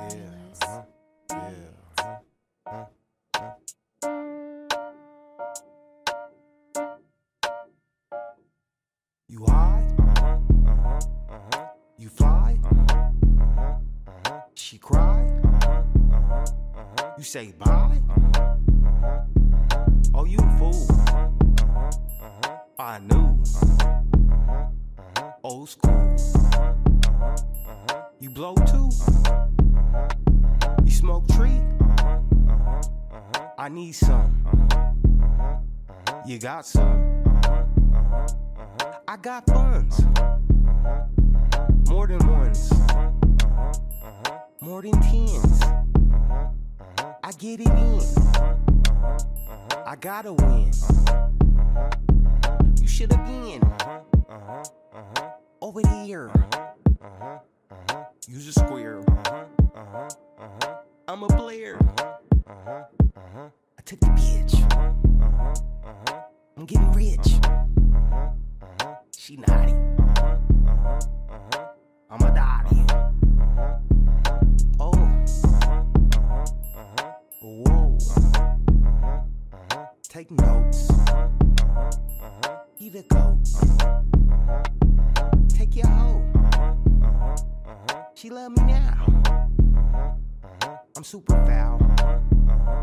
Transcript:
Yeah, uh-huh, yeah, uh-huh, uh-huh. You high? Uh-huh, uh-huh, uh-huh. You fly? Uh-huh, uh-huh, uh-huh. She cry? Uh-huh, uh-huh, uh-huh. You say bye? Uh-huh, uh-huh, uh-huh. Oh, you fool? Uh-huh, uh-huh, uh-huh. I knew. Uh-huh, uh-huh, uh-huh. Old school. Uh-huh, uh-huh, uh-huh. You blow too? Uh-huh, uh-huh, I need some. You got some? I got funds. More than ones. More than tens. I get it in. I gotta win. You should have been over uh-huh. Use a square. I'm a Blair. Uh-huh, uh-huh, uh-huh. I took the bitch. Uh-huh, uh-huh, uh-huh. I'm getting rich. Uh-huh, uh-huh, uh-huh. She naughty. Uh-huh, uh-huh, uh-huh. I'm a daddy. Uh-huh, uh-huh. Oh. Uh-huh, uh-huh, uh-huh. Whoa. Uh-huh, uh-huh, uh-huh. Take notes. Uh-huh, uh-huh, uh-huh. Eat a coat. Uh-huh, uh-huh, uh-huh. Take your hoe. Uh-huh, uh-huh, uh-huh. She love me now. Uh-huh, uh-huh, uh-huh. I'm super foul. Uh-huh, uh-huh, uh-huh.